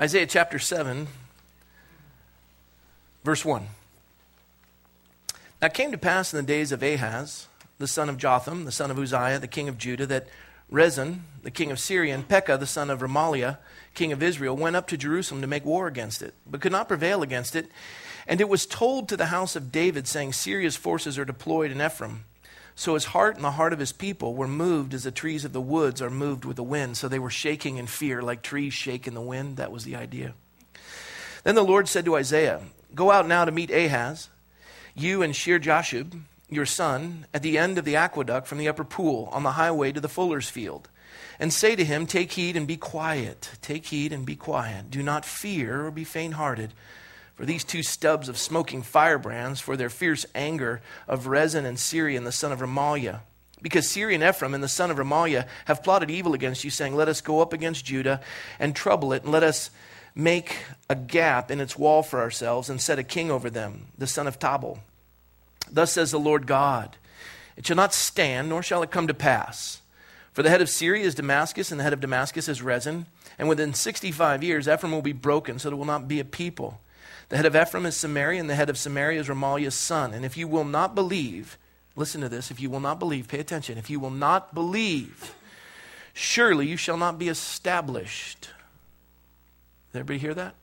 Isaiah chapter 7, verse 1. Now it came to pass in the days of Ahaz, the son of Jotham, the son of Uzziah, the king of Judah, that Rezin, the king of Syria, and Pekah, the son of Remaliah, king of Israel, went up to Jerusalem to make war against it, but could not prevail against it. And it was told to the house of David, saying, Syria's forces are deployed in Ephraim. So his heart and the heart of his people were moved as the trees of the woods are moved with the wind. So they were shaking in fear, like trees shake in the wind. That was the idea. Then the Lord said to Isaiah, Go out now to meet Ahaz, you and Shear Jashub, your son, at the end of the aqueduct from the upper pool on the highway to the fuller's field. And say to him, Take heed and be quiet. Take heed and be quiet. Do not fear or be faint hearted for these two stubs of smoking firebrands, for their fierce anger of Rezin and Syria and the son of Remaliah. Because Syria and Ephraim and the son of Remaliah have plotted evil against you, saying, Let us go up against Judah and trouble it, and let us make a gap in its wall for ourselves, and set a king over them, the son of Tabel. Thus says the Lord God It shall not stand, nor shall it come to pass. For the head of Syria is Damascus, and the head of Damascus is Rezin. And within 65 years, Ephraim will be broken, so it will not be a people. The head of Ephraim is Samaria, and the head of Samaria is Remaliah's son. And if you will not believe, listen to this, if you will not believe, pay attention, if you will not believe, surely you shall not be established. Did everybody hear that?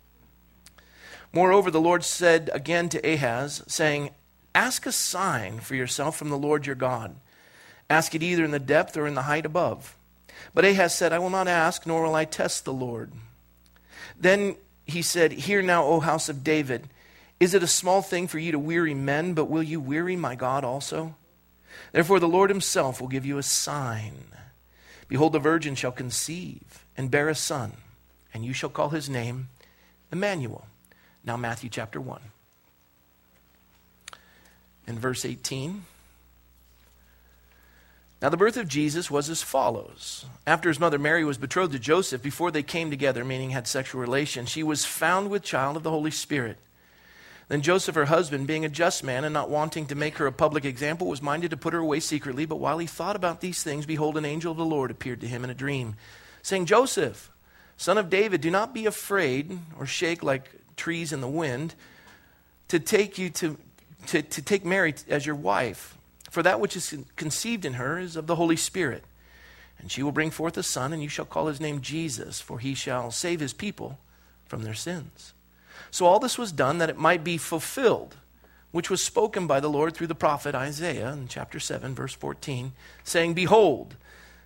Moreover, the Lord said again to Ahaz, saying, Ask a sign for yourself from the Lord your God. Ask it either in the depth or in the height above. But Ahaz said, I will not ask, nor will I test the Lord. Then he said, Hear now, O house of David, is it a small thing for you to weary men, but will you weary my God also? Therefore, the Lord himself will give you a sign. Behold, the virgin shall conceive and bear a son, and you shall call his name Emmanuel. Now, Matthew chapter 1. In verse 18. Now, the birth of Jesus was as follows. After his mother Mary was betrothed to Joseph, before they came together, meaning had sexual relations, she was found with child of the Holy Spirit. Then Joseph, her husband, being a just man and not wanting to make her a public example, was minded to put her away secretly. But while he thought about these things, behold, an angel of the Lord appeared to him in a dream, saying, Joseph, son of David, do not be afraid or shake like trees in the wind to take you to, to, to take Mary as your wife for that which is conceived in her is of the Holy Spirit. And she will bring forth a son, and you shall call his name Jesus, for he shall save his people from their sins. So all this was done that it might be fulfilled, which was spoken by the Lord through the prophet Isaiah in chapter 7, verse 14, saying, Behold,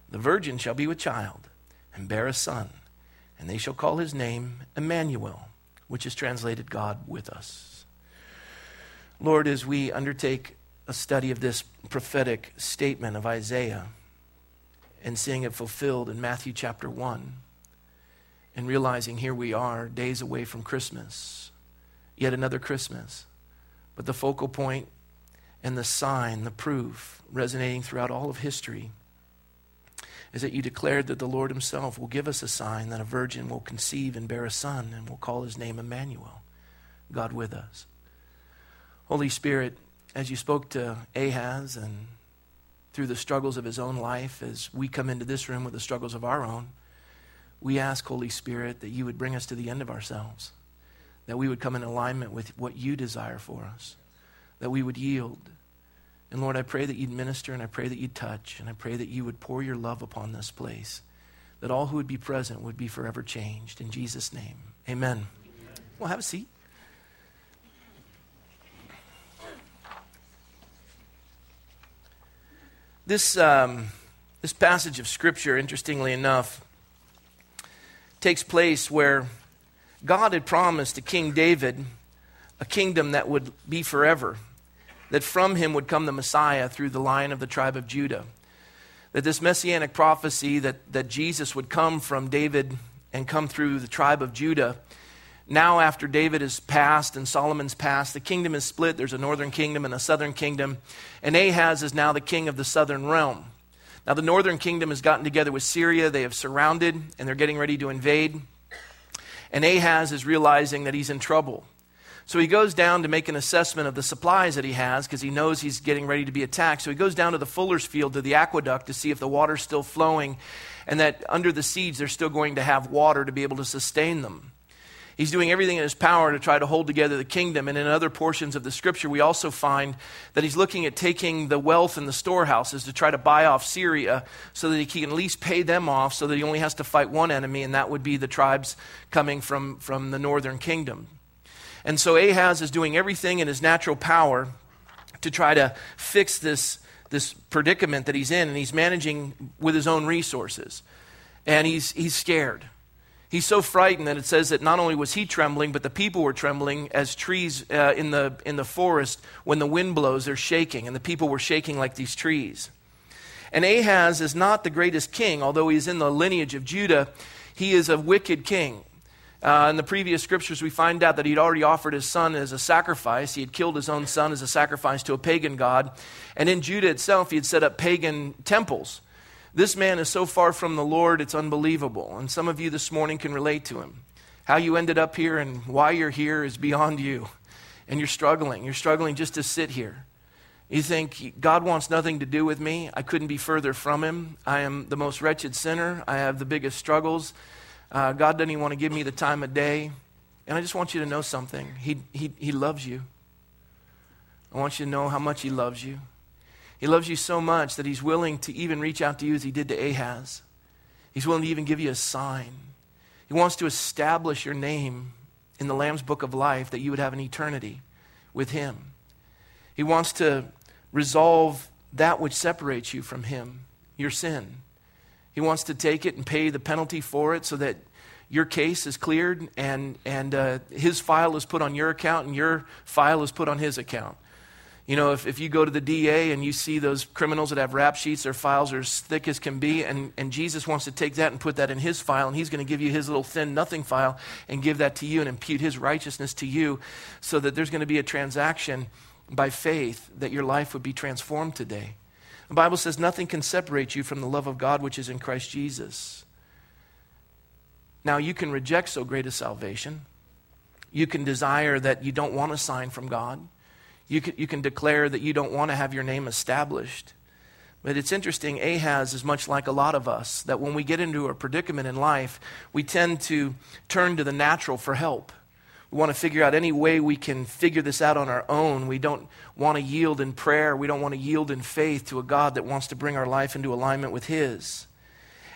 the virgin shall be with child, and bear a son, and they shall call his name Emmanuel, which is translated God with us. Lord, as we undertake a study of this prophetic statement of Isaiah and seeing it fulfilled in Matthew chapter 1 and realizing here we are, days away from Christmas, yet another Christmas. But the focal point and the sign, the proof, resonating throughout all of history, is that you declared that the Lord Himself will give us a sign that a virgin will conceive and bear a son, and will call his name Emmanuel, God with us. Holy Spirit, as you spoke to Ahaz and through the struggles of his own life, as we come into this room with the struggles of our own, we ask, Holy Spirit, that you would bring us to the end of ourselves, that we would come in alignment with what you desire for us, that we would yield. And Lord, I pray that you'd minister and I pray that you'd touch and I pray that you would pour your love upon this place, that all who would be present would be forever changed. In Jesus' name, amen. amen. Well, have a seat. This, um, this passage of Scripture, interestingly enough, takes place where God had promised to King David a kingdom that would be forever, that from him would come the Messiah through the line of the tribe of Judah. That this messianic prophecy that, that Jesus would come from David and come through the tribe of Judah now, after David is passed and Solomon's passed, the kingdom is split. There's a northern kingdom and a southern kingdom. And Ahaz is now the king of the southern realm. Now, the northern kingdom has gotten together with Syria. They have surrounded and they're getting ready to invade. And Ahaz is realizing that he's in trouble. So he goes down to make an assessment of the supplies that he has because he knows he's getting ready to be attacked. So he goes down to the fuller's field, to the aqueduct, to see if the water's still flowing and that under the siege they're still going to have water to be able to sustain them. He's doing everything in his power to try to hold together the kingdom. And in other portions of the scripture, we also find that he's looking at taking the wealth in the storehouses to try to buy off Syria so that he can at least pay them off so that he only has to fight one enemy, and that would be the tribes coming from, from the northern kingdom. And so Ahaz is doing everything in his natural power to try to fix this, this predicament that he's in, and he's managing with his own resources. And he's, he's scared. He's so frightened that it says that not only was he trembling, but the people were trembling as trees uh, in, the, in the forest, when the wind blows, they're shaking, and the people were shaking like these trees. And Ahaz is not the greatest king, although he's in the lineage of Judah, he is a wicked king. Uh, in the previous scriptures, we find out that he'd already offered his son as a sacrifice. He had killed his own son as a sacrifice to a pagan god. And in Judah itself, he had set up pagan temples. This man is so far from the Lord, it's unbelievable. And some of you this morning can relate to him. How you ended up here and why you're here is beyond you. And you're struggling. You're struggling just to sit here. You think, God wants nothing to do with me. I couldn't be further from Him. I am the most wretched sinner. I have the biggest struggles. Uh, God doesn't even want to give me the time of day. And I just want you to know something He, he, he loves you. I want you to know how much He loves you. He loves you so much that he's willing to even reach out to you as he did to Ahaz. He's willing to even give you a sign. He wants to establish your name in the Lamb's book of life that you would have an eternity with him. He wants to resolve that which separates you from him, your sin. He wants to take it and pay the penalty for it so that your case is cleared and, and uh, his file is put on your account and your file is put on his account. You know, if, if you go to the DA and you see those criminals that have rap sheets, their files are as thick as can be, and, and Jesus wants to take that and put that in his file, and he's going to give you his little thin nothing file and give that to you and impute his righteousness to you so that there's going to be a transaction by faith that your life would be transformed today. The Bible says nothing can separate you from the love of God which is in Christ Jesus. Now, you can reject so great a salvation. You can desire that you don't want a sign from God. You can, you can declare that you don't want to have your name established. But it's interesting, Ahaz is much like a lot of us, that when we get into a predicament in life, we tend to turn to the natural for help. We want to figure out any way we can figure this out on our own. We don't want to yield in prayer. We don't want to yield in faith to a God that wants to bring our life into alignment with His.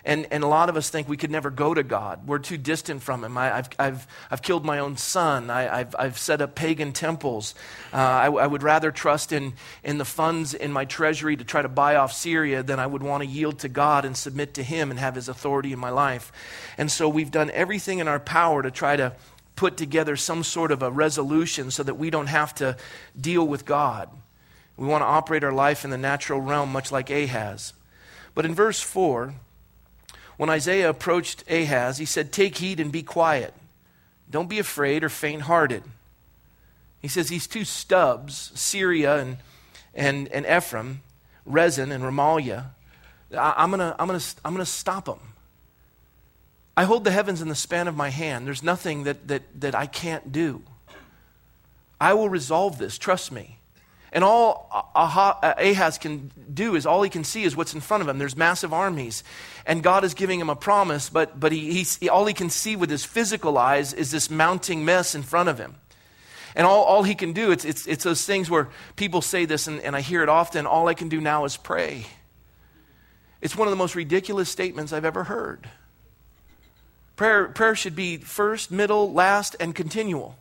And, and a lot of us think we could never go to God. We're too distant from Him. I, have I've, I've killed my own son. I, have I've set up pagan temples. Uh, I, I would rather trust in, in the funds in my treasury to try to buy off Syria than I would want to yield to God and submit to Him and have His authority in my life. And so we've done everything in our power to try to put together some sort of a resolution so that we don't have to deal with God. We want to operate our life in the natural realm, much like Ahaz. But in verse 4, when Isaiah approached Ahaz, he said, Take heed and be quiet. Don't be afraid or faint hearted. He says these two stubs, Syria and, and, and Ephraim, Rezin and Remaliah, I, am going to I'm gonna, I'm gonna stop them. I hold the heavens in the span of my hand. There's nothing that, that, that I can't do. I will resolve this, trust me. And all Ahaz can do is all he can see is what's in front of him. There's massive armies. And God is giving him a promise, but, but he, he, all he can see with his physical eyes is this mounting mess in front of him. And all, all he can do, it's, it's, it's those things where people say this, and, and I hear it often all I can do now is pray. It's one of the most ridiculous statements I've ever heard. Prayer, prayer should be first, middle, last, and continual.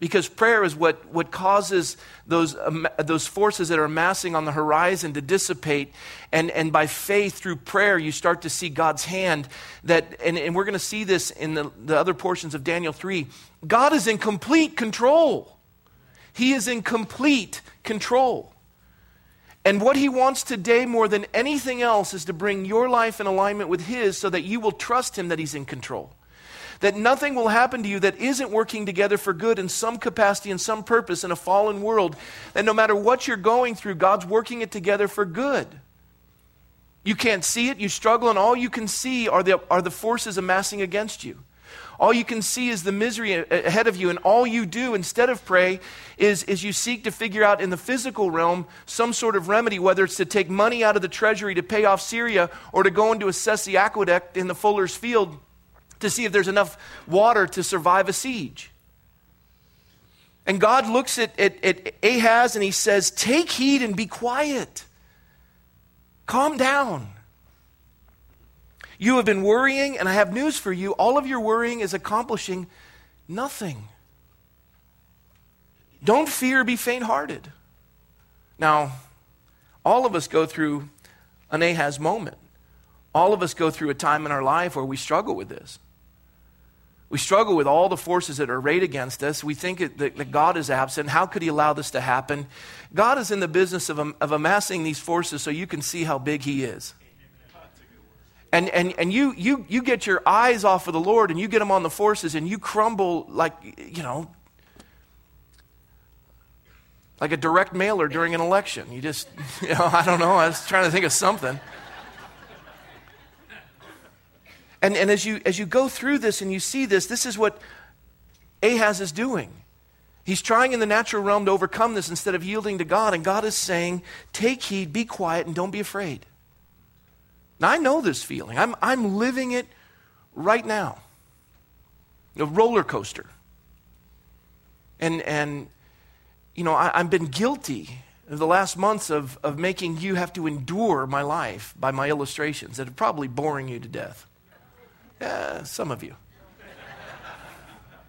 Because prayer is what, what causes those, um, those forces that are amassing on the horizon to dissipate. And, and by faith, through prayer, you start to see God's hand. That, and, and we're going to see this in the, the other portions of Daniel 3. God is in complete control. He is in complete control. And what he wants today more than anything else is to bring your life in alignment with his so that you will trust him that he's in control that nothing will happen to you that isn't working together for good in some capacity and some purpose in a fallen world. And no matter what you're going through, God's working it together for good. You can't see it, you struggle, and all you can see are the, are the forces amassing against you. All you can see is the misery ahead of you, and all you do instead of pray is, is you seek to figure out in the physical realm some sort of remedy, whether it's to take money out of the treasury to pay off Syria or to go and to assess the aqueduct in the fuller's field to see if there's enough water to survive a siege. And God looks at, at, at Ahaz and he says, Take heed and be quiet. Calm down. You have been worrying, and I have news for you. All of your worrying is accomplishing nothing. Don't fear, be faint hearted. Now, all of us go through an Ahaz moment. All of us go through a time in our life where we struggle with this. We struggle with all the forces that are arrayed against us. We think that, that God is absent. How could He allow this to happen? God is in the business of, of amassing these forces so you can see how big He is. And, and, and you, you, you get your eyes off of the Lord and you get them on the forces and you crumble like, you know, like a direct mailer during an election. You just, you know, I don't know. I was trying to think of something. And, and as, you, as you go through this and you see this, this is what Ahaz is doing. He's trying in the natural realm to overcome this instead of yielding to God. And God is saying, Take heed, be quiet, and don't be afraid. Now, I know this feeling. I'm, I'm living it right now. A roller coaster. And, and you know, I, I've been guilty the last months of, of making you have to endure my life by my illustrations that are probably boring you to death. Yeah, some of you.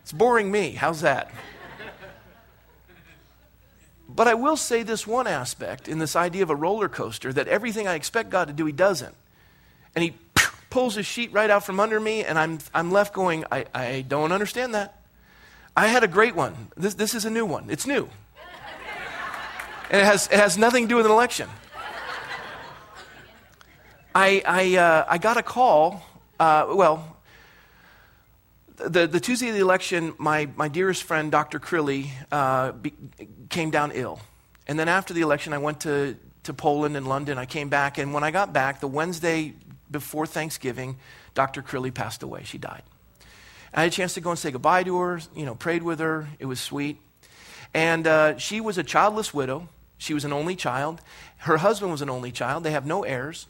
It's boring me. How's that? But I will say this one aspect in this idea of a roller coaster that everything I expect God to do, He doesn't. And He pulls His sheet right out from under me, and I'm, I'm left going, I, I don't understand that. I had a great one. This, this is a new one. It's new. And it has, it has nothing to do with an election. I, I, uh, I got a call uh, well, the, the Tuesday of the election, my, my dearest friend, Dr. Crilly, uh, be, came down ill. And then after the election, I went to, to Poland and London. I came back, and when I got back, the Wednesday before Thanksgiving, Dr. Crilly passed away. She died. I had a chance to go and say goodbye to her, you know, prayed with her. It was sweet. And uh, she was a childless widow. She was an only child. Her husband was an only child. They have no heirs.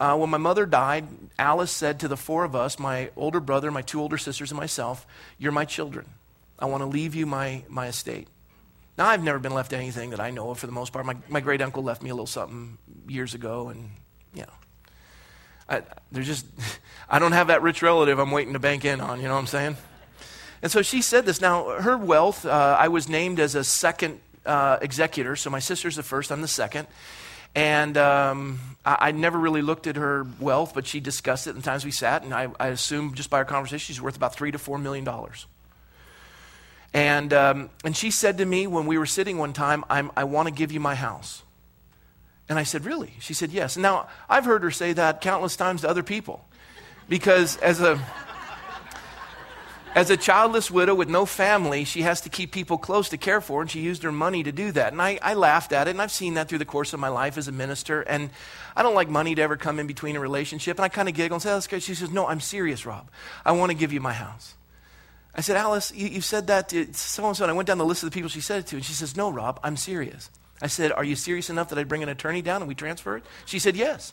Uh, when my mother died, Alice said to the four of us, my older brother, my two older sisters, and myself, You're my children. I want to leave you my, my estate. Now, I've never been left anything that I know of for the most part. My, my great uncle left me a little something years ago, and, you know, I, there's just, I don't have that rich relative I'm waiting to bank in on, you know what I'm saying? And so she said this. Now, her wealth, uh, I was named as a second uh, executor, so my sister's the first, I'm the second. And um, I, I, never really looked at her wealth, but she discussed it in the times we sat, and I, I assumed just by our conversation she's worth about three to four million dollars. And, um, and she said to me when we were sitting one time, i want to give you my house. And I said, Really? She said, Yes. Now, I've heard her say that countless times to other people. Because as a, as a childless widow with no family, she has to keep people close to care for, and she used her money to do that. And I, I laughed at it, and I've seen that through the course of my life as a minister. And I don't like money to ever come in between a relationship. And I kind of giggle and say, oh, that's good. She says, No, I'm serious, Rob. I want to give you my house. I said, Alice, you, you said that to so and so. And I went down the list of the people she said it to, and she says, No, Rob, I'm serious. I said, Are you serious enough that I'd bring an attorney down and we transfer it? She said, Yes.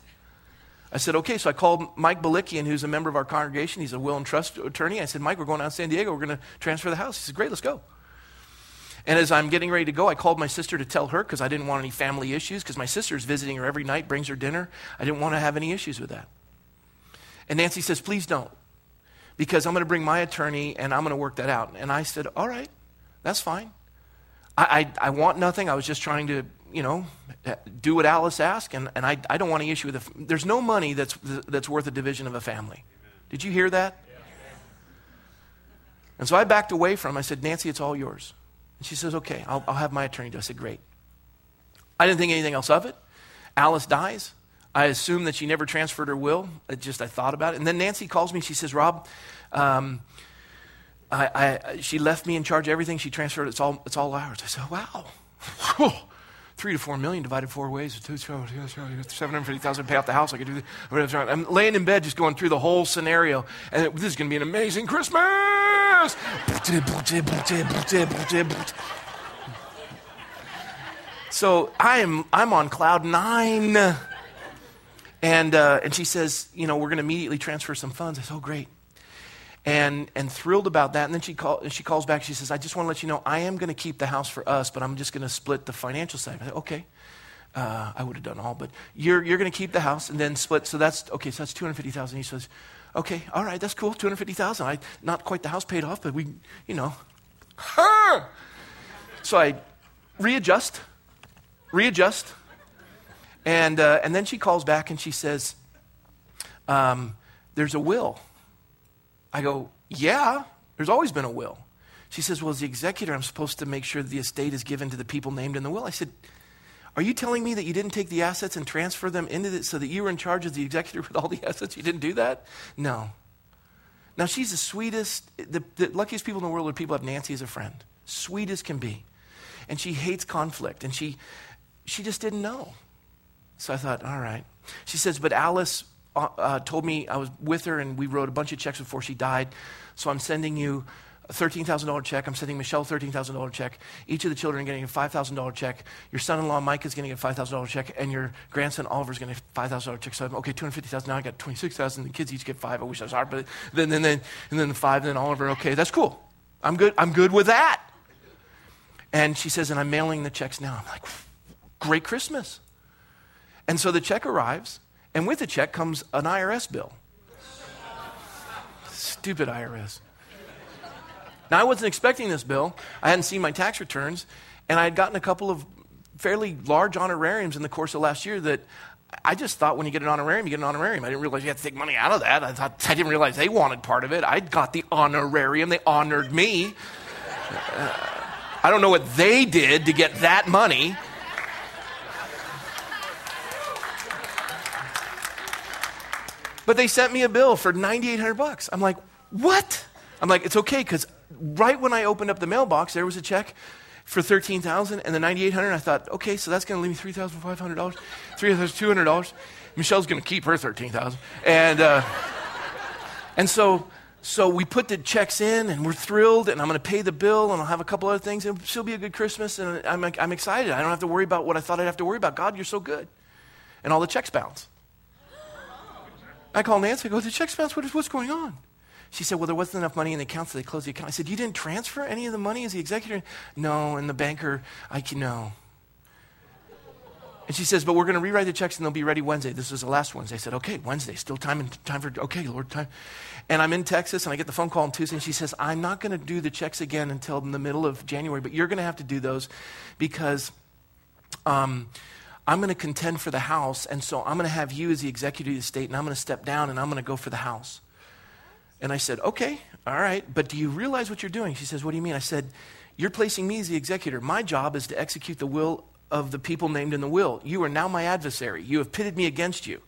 I said, okay. So I called Mike Balikian, who's a member of our congregation. He's a will and trust attorney. I said, Mike, we're going down to San Diego. We're going to transfer the house. He said, great, let's go. And as I'm getting ready to go, I called my sister to tell her because I didn't want any family issues because my sister's visiting her every night, brings her dinner. I didn't want to have any issues with that. And Nancy says, please don't because I'm going to bring my attorney and I'm going to work that out. And I said, all right, that's fine. I, I, I want nothing. I was just trying to you know, do what Alice asked, and, and I, I don't want to issue with it. There's no money that's, that's worth a division of a family. Did you hear that? And so I backed away from him. I said, Nancy, it's all yours. And she says, okay, I'll, I'll have my attorney do it. I said, great. I didn't think anything else of it. Alice dies. I assume that she never transferred her will. It just I thought about it. And then Nancy calls me. She says, Rob, um, I, I, she left me in charge of everything. She transferred. It's all, it's all ours. I said, wow three to four million divided four ways. two, Seven hundred fifty thousand. Pay off the house. I could do this. I'm laying in bed, just going through the whole scenario, and this is going to be an amazing Christmas. So I am. I'm on cloud nine. And, uh, and she says, you know, we're going to immediately transfer some funds. I said, oh, great. And, and thrilled about that. And then she, call, she calls back. She says, I just want to let you know I am going to keep the house for us, but I'm just going to split the financial side. I said, okay. Uh, I would have done all, but you're, you're going to keep the house and then split. So that's, okay, so that's 250000 He says, okay, all right, that's cool, 250000 I Not quite the house paid off, but we, you know. so I readjust, readjust. And, uh, and then she calls back and she says, um, there's a will. I go, yeah, there's always been a will. She says, well, as the executor, I'm supposed to make sure the estate is given to the people named in the will. I said, are you telling me that you didn't take the assets and transfer them into it so that you were in charge as the executor with all the assets? You didn't do that? No. Now, she's the sweetest, the, the luckiest people in the world are people who have Nancy as a friend. Sweet as can be. And she hates conflict, and she, she just didn't know. So I thought, all right. She says, but Alice uh, uh, told me I was with her, and we wrote a bunch of checks before she died. So I'm sending you a $13,000 check. I'm sending Michelle a $13,000 check. Each of the children are getting a $5,000 check. Your son-in-law Mike is getting a $5,000 check, and your grandson Oliver is getting a $5,000 check. So I'm okay, 250,000. Now I got 26,000. The kids each get five. I wish I was hard, but then then then and then the five. Then Oliver. Okay, that's cool. I'm good. I'm good with that. And she says, and I'm mailing the checks now. I'm like, great Christmas. And so the check arrives, and with the check comes an IRS bill. Stupid IRS. Now, I wasn't expecting this bill. I hadn't seen my tax returns, and I had gotten a couple of fairly large honorariums in the course of last year that I just thought when you get an honorarium, you get an honorarium. I didn't realize you had to take money out of that. I, thought, I didn't realize they wanted part of it. I got the honorarium, they honored me. Uh, I don't know what they did to get that money. But they sent me a bill for 9800 bucks. I'm like, "What?" I'm like, "It's okay cuz right when I opened up the mailbox, there was a check for 13000 and the 9800 I thought, okay, so that's going to leave me $3,500, $3,200. Michelle's going to keep her 13000 And, uh, and so, so we put the checks in and we're thrilled and I'm going to pay the bill and I'll have a couple other things and it'll be a good Christmas and I'm, I'm excited. I don't have to worry about what I thought I'd have to worry about. God, you're so good. And all the checks bounce. I call Nancy, I go, the checks bounce, what is, what's going on? She said, Well, there wasn't enough money in the account, so they closed the account. I said, You didn't transfer any of the money as the executor? No, and the banker, I can, no. And she says, But we're going to rewrite the checks and they'll be ready Wednesday. This was the last Wednesday. I said, Okay, Wednesday, still time, and, time for, okay, Lord, time. And I'm in Texas and I get the phone call on Tuesday and she says, I'm not going to do the checks again until the middle of January, but you're going to have to do those because. Um, I'm going to contend for the house, and so I'm going to have you as the executive of the state, and I'm going to step down and I'm going to go for the house. And I said, Okay, all right, but do you realize what you're doing? She says, What do you mean? I said, You're placing me as the executor. My job is to execute the will of the people named in the will. You are now my adversary. You have pitted me against you.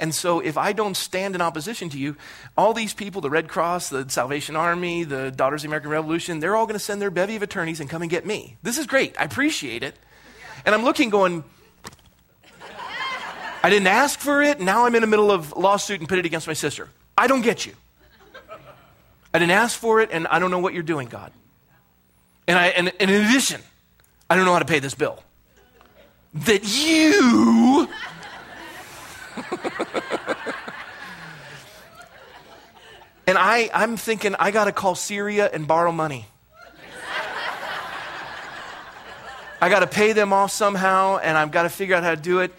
And so, if I don't stand in opposition to you, all these people, the Red Cross, the Salvation Army, the Daughters of the American Revolution, they're all going to send their bevy of attorneys and come and get me. This is great. I appreciate it. And I'm looking, going, I didn't ask for it. Now I'm in the middle of lawsuit and pitted against my sister. I don't get you. I didn't ask for it, and I don't know what you're doing, God. And, I, and, and in addition, I don't know how to pay this bill. That you. and I, I'm thinking, I got to call Syria and borrow money. I got to pay them off somehow, and I've got to figure out how to do it.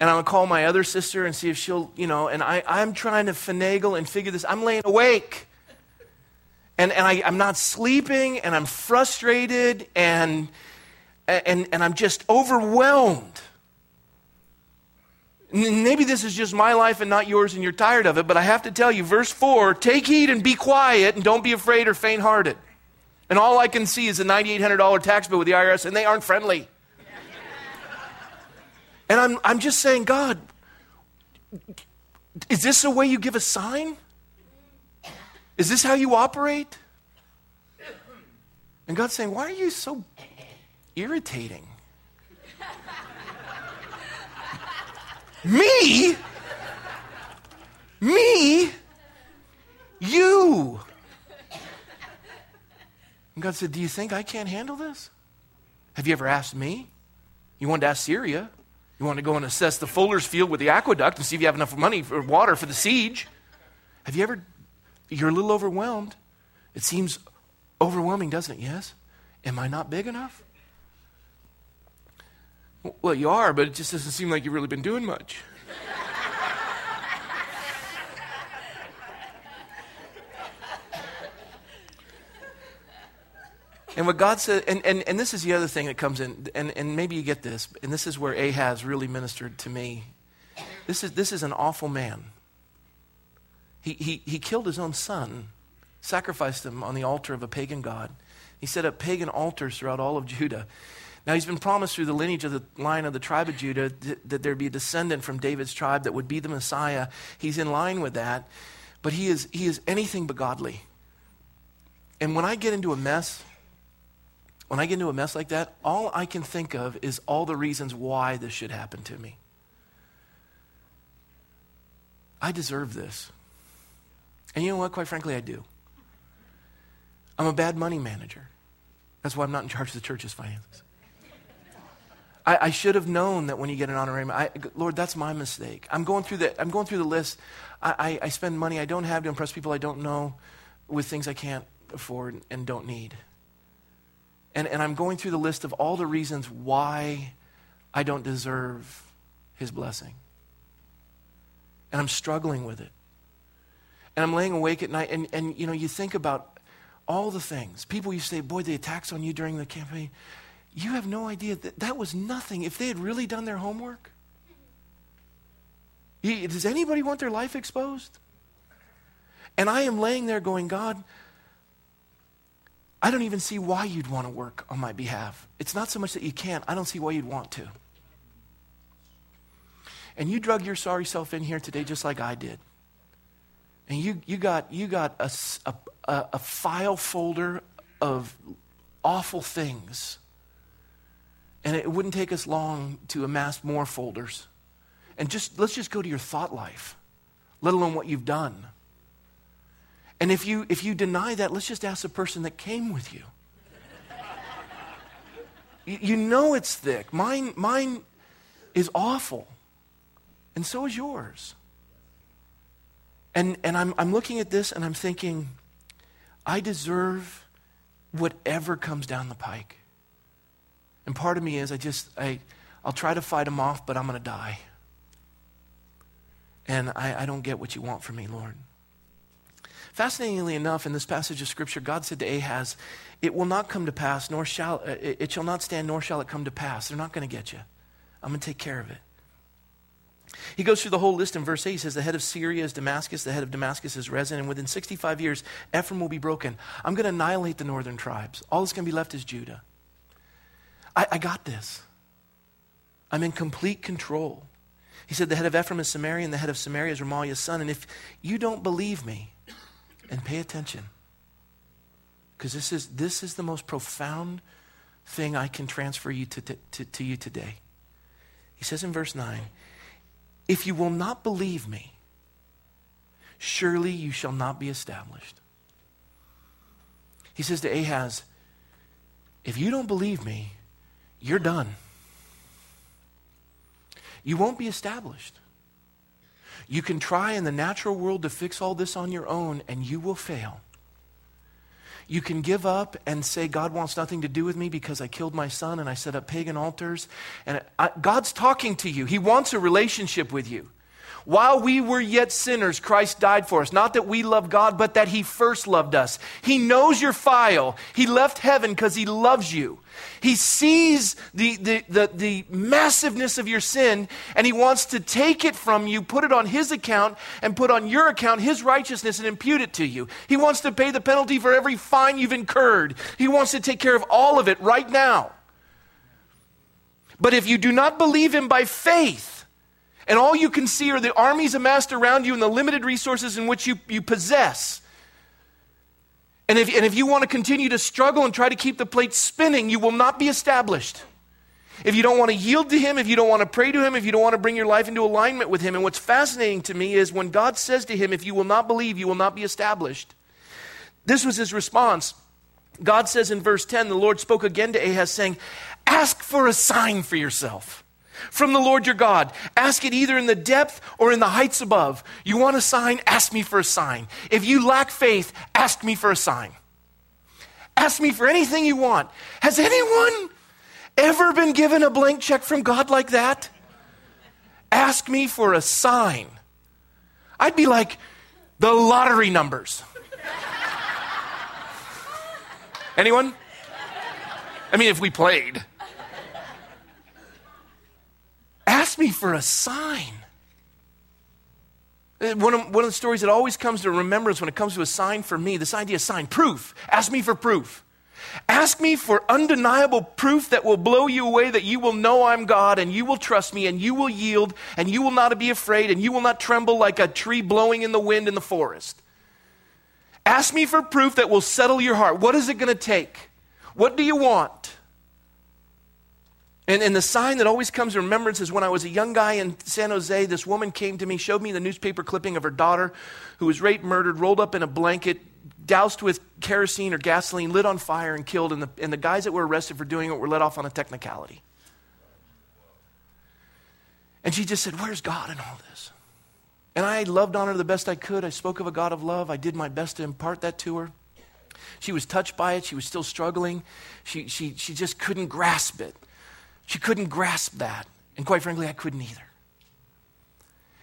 And I'm going to call my other sister and see if she'll, you know, and I, I'm trying to finagle and figure this. I'm laying awake and, and I, I'm not sleeping and I'm frustrated and, and, and I'm just overwhelmed. Maybe this is just my life and not yours, and you're tired of it, but I have to tell you, verse 4 take heed and be quiet, and don't be afraid or faint hearted. And all I can see is a $9,800 tax bill with the IRS, and they aren't friendly. And I'm, I'm just saying, God, is this the way you give a sign? Is this how you operate? And God's saying, Why are you so irritating? Me? Me? You? And God said, Do you think I can't handle this? Have you ever asked me? You wanted to ask Syria. You want to go and assess the fuller's field with the aqueduct and see if you have enough money for water for the siege. Have you ever You're a little overwhelmed. It seems overwhelming, doesn't it? Yes. Am I not big enough? Well, you are, but it just doesn't seem like you've really been doing much. And what God said, and, and, and this is the other thing that comes in, and, and maybe you get this, and this is where Ahaz really ministered to me. This is, this is an awful man. He, he, he killed his own son, sacrificed him on the altar of a pagan god. He set up pagan altars throughout all of Judah. Now, he's been promised through the lineage of the line of the tribe of Judah that, there'd be a descendant from David's tribe that would be the Messiah. He's in line with that, but he is, he is anything but godly. And when I get into a mess, when I get into a mess like that, all I can think of is all the reasons why this should happen to me. I deserve this. And you know what? Quite frankly, I do. I'm a bad money manager. That's why I'm not in charge of the church's finances. I, I should have known that when you get an honorarium, I, Lord, that's my mistake. I'm going through the, I'm going through the list. I, I, I spend money I don't have to impress people I don't know with things I can't afford and don't need. And, and I'm going through the list of all the reasons why I don't deserve his blessing. And I'm struggling with it. And I'm laying awake at night, and, and you know, you think about all the things. People, you say, boy, the attacks on you during the campaign. You have no idea that that was nothing. If they had really done their homework, does anybody want their life exposed? And I am laying there going, God, I don't even see why you'd want to work on my behalf. It's not so much that you can't, I don't see why you'd want to. And you drug your sorry self in here today just like I did. And you, you got, you got a, a, a file folder of awful things. And it wouldn't take us long to amass more folders. And just let's just go to your thought life, let alone what you've done. And if you, if you deny that, let's just ask the person that came with you. you, you know it's thick. Mine, mine is awful. And so is yours. And, and I'm, I'm looking at this and I'm thinking, I deserve whatever comes down the pike. And part of me is I just, I, I'll try to fight them off, but I'm going to die. And I, I don't get what you want from me, Lord. Fascinatingly enough, in this passage of Scripture, God said to Ahaz, It will not come to pass, nor shall uh, it, it shall not stand, nor shall it come to pass. They're not going to get you. I'm going to take care of it. He goes through the whole list in verse 8. He says, The head of Syria is Damascus, the head of Damascus is Rezin, and within 65 years, Ephraim will be broken. I'm going to annihilate the northern tribes. All that's going to be left is Judah. I, I got this. I'm in complete control. He said, The head of Ephraim is Samaria, and the head of Samaria is Remaliah's son. And if you don't believe me, and pay attention. Because this is, this is the most profound thing I can transfer you to, to, to you today. He says in verse 9, If you will not believe me, surely you shall not be established. He says to Ahaz, If you don't believe me, you're done. You won't be established. You can try in the natural world to fix all this on your own, and you will fail. You can give up and say, God wants nothing to do with me because I killed my son and I set up pagan altars. And I, God's talking to you, He wants a relationship with you. While we were yet sinners, Christ died for us. Not that we love God, but that He first loved us. He knows your file. He left heaven because He loves you. He sees the, the, the, the, massiveness of your sin, and He wants to take it from you, put it on His account, and put on your account His righteousness and impute it to you. He wants to pay the penalty for every fine you've incurred. He wants to take care of all of it right now. But if you do not believe Him by faith, and all you can see are the armies amassed around you and the limited resources in which you, you possess. And if, and if you want to continue to struggle and try to keep the plate spinning, you will not be established. If you don't want to yield to Him, if you don't want to pray to Him, if you don't want to bring your life into alignment with Him. And what's fascinating to me is when God says to him, If you will not believe, you will not be established. This was his response. God says in verse 10, the Lord spoke again to Ahaz, saying, Ask for a sign for yourself. From the Lord your God. Ask it either in the depth or in the heights above. You want a sign? Ask me for a sign. If you lack faith, ask me for a sign. Ask me for anything you want. Has anyone ever been given a blank check from God like that? Ask me for a sign. I'd be like, the lottery numbers. Anyone? I mean, if we played. Ask me for a sign. Uh, one of, one of the stories that always comes to remembrance when it comes to a sign for me, this idea of sign, proof. Ask me for proof. Ask me for undeniable proof that will blow you away that you will know I'm God and you will trust me and you will yield and you will not be afraid and you will not tremble like a tree blowing in the wind in the forest. Ask me for proof that will settle your heart. What is it going to take? What do you want? And, and the sign that always comes to remembrance is when I was a young guy in San Jose, this woman came to me, showed me the newspaper clipping of her daughter who was raped, murdered, rolled up in a blanket, doused with kerosene or gasoline, lit on fire, and killed. And the, and the guys that were arrested for doing it were let off on a technicality. And she just said, Where's God in all this? And I loved on her the best I could. I spoke of a God of love. I did my best to impart that to her. She was touched by it. She was still struggling. She, she, she just couldn't grasp it. She couldn't grasp that. And quite frankly, I couldn't either.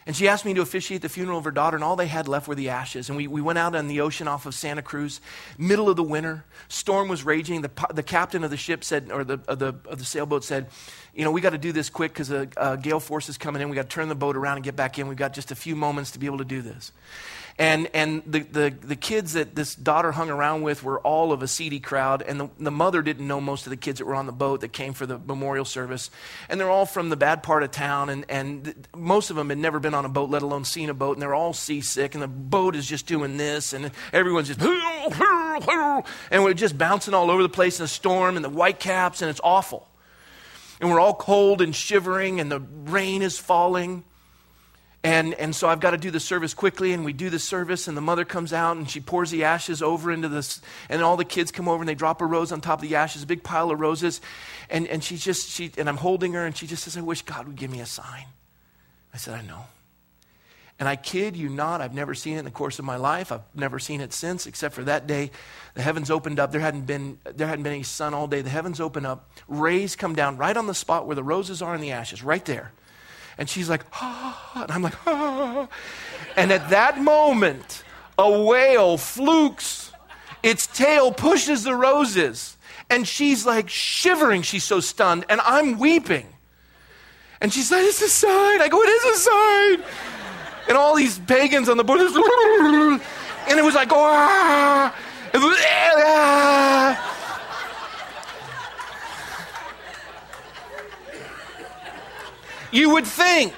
And she asked me to officiate the funeral of her daughter, and all they had left were the ashes. And we, we went out on the ocean off of Santa Cruz, middle of the winter. Storm was raging. The, the captain of the ship said, or the, of the, of the sailboat said, You know, we got to do this quick because a, a gale force is coming in. We got to turn the boat around and get back in. We've got just a few moments to be able to do this. And, and the, the, the kids that this daughter hung around with were all of a seedy crowd. And the, the mother didn't know most of the kids that were on the boat that came for the memorial service. And they're all from the bad part of town. And, and most of them had never been on a boat, let alone seen a boat. And they're all seasick. And the boat is just doing this. And everyone's just, and we're just bouncing all over the place in a storm and the white caps. And it's awful. And we're all cold and shivering. And the rain is falling. And, and so I've got to do the service quickly, and we do the service, and the mother comes out and she pours the ashes over into this, and all the kids come over and they drop a rose on top of the ashes, a big pile of roses. And, and she just, she, and I'm holding her, and she just says, I wish God would give me a sign. I said, I know. And I kid you not, I've never seen it in the course of my life. I've never seen it since, except for that day. The heavens opened up. There hadn't been, there hadn't been any sun all day. The heavens open up. Rays come down right on the spot where the roses are and the ashes, right there. And she's like, ah, and I'm like, ah. And at that moment, a whale flukes, its tail pushes the roses. And she's like shivering. She's so stunned. And I'm weeping. And she's like, it's a sign. I go, it is a sign. And all these pagans on the boat, and it was like, ah. You would think,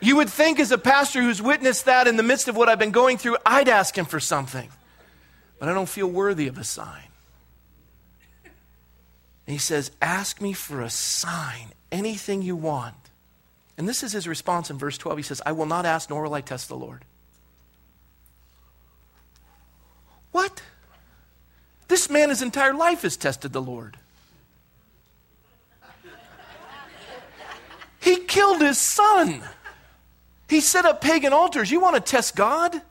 you would think as a pastor who's witnessed that in the midst of what I've been going through, I'd ask him for something. But I don't feel worthy of a sign. And he says, Ask me for a sign, anything you want. And this is his response in verse 12. He says, I will not ask, nor will I test the Lord. What? This man, his entire life has tested the Lord. He killed his son. He set up pagan altars. You want to test God?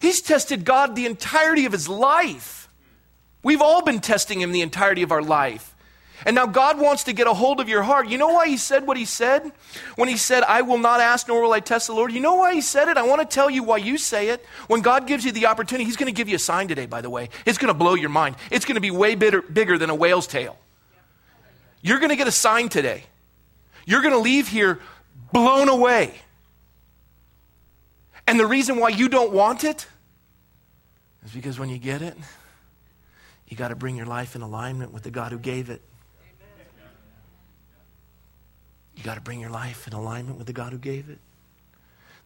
He's tested God the entirety of his life. We've all been testing him the entirety of our life. And now God wants to get a hold of your heart. You know why he said what he said? When he said, I will not ask, nor will I test the Lord. You know why he said it? I want to tell you why you say it. When God gives you the opportunity, he's going to give you a sign today, by the way. It's going to blow your mind. It's going to be way bigger, bigger than a whale's tail. You're going to get a sign today. You're going to leave here blown away. And the reason why you don't want it is because when you get it, you got to bring your life in alignment with the God who gave it. You got to bring your life in alignment with the God who gave it.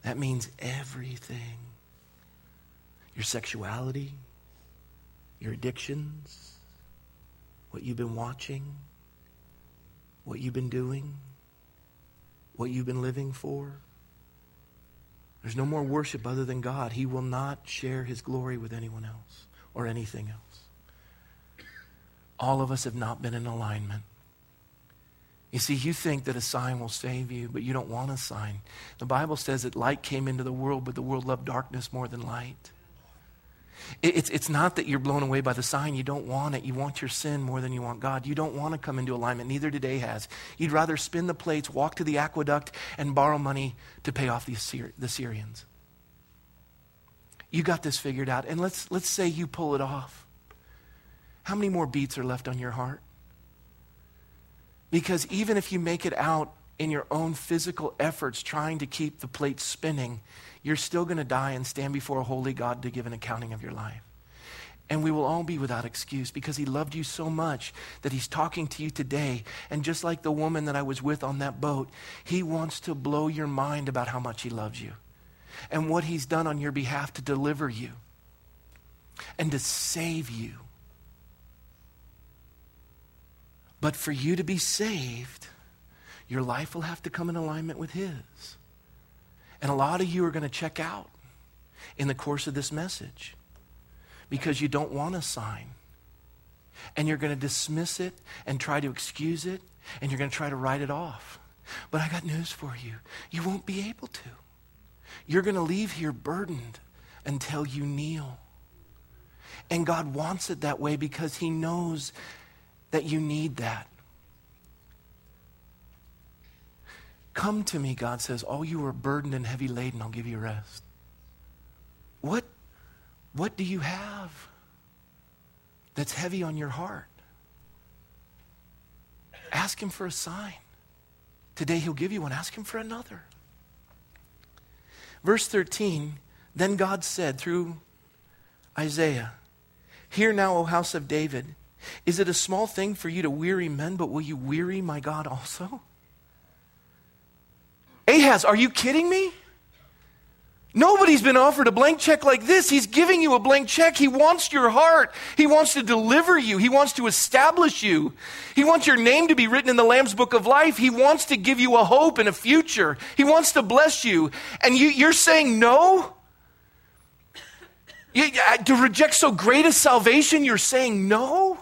That means everything your sexuality, your addictions, what you've been watching what you've been doing, what you've been living for. There's no more worship other than God. He will not share his glory with anyone else or anything else. All of us have not been in alignment. You see, you think that a sign will save you, but you don't want a sign. The Bible says that light came into the world, but the world loved darkness more than light. It's, it's not that you're blown away by the sign. You don't want it. You want your sin more than you want God. You don't want to come into alignment. Neither today has. You'd rather spin the plates, walk to the aqueduct, and borrow money to pay off the, Assyri- the Syrians. You got this figured out. And let's, let's say you pull it off. How many more beats are left on your heart? Because even if you make it out in your own physical efforts trying to keep the plate spinning, you're still going to die and stand before a holy God to give an accounting of your life. And we will all be without excuse because he loved you so much that he's talking to you today. And just like the woman that I was with on that boat, he wants to blow your mind about how much he loves you and what he's done on your behalf to deliver you and to save you. But for you to be saved, your life will have to come in alignment with his. And a lot of you are going to check out in the course of this message because you don't want a sign. And you're going to dismiss it and try to excuse it and you're going to try to write it off. But I got news for you. You won't be able to. You're going to leave here burdened until you kneel. And God wants it that way because He knows that you need that. Come to me, God says, all you are burdened and heavy laden, I'll give you rest. What, what do you have that's heavy on your heart? Ask Him for a sign. Today He'll give you one. Ask Him for another. Verse 13 Then God said through Isaiah, Hear now, O house of David, is it a small thing for you to weary men, but will you weary my God also? Ahaz, are you kidding me? Nobody's been offered a blank check like this. He's giving you a blank check. He wants your heart. He wants to deliver you. He wants to establish you. He wants your name to be written in the Lamb's book of life. He wants to give you a hope and a future. He wants to bless you. And you, are saying no? You, uh, to reject so great a salvation, you're saying no?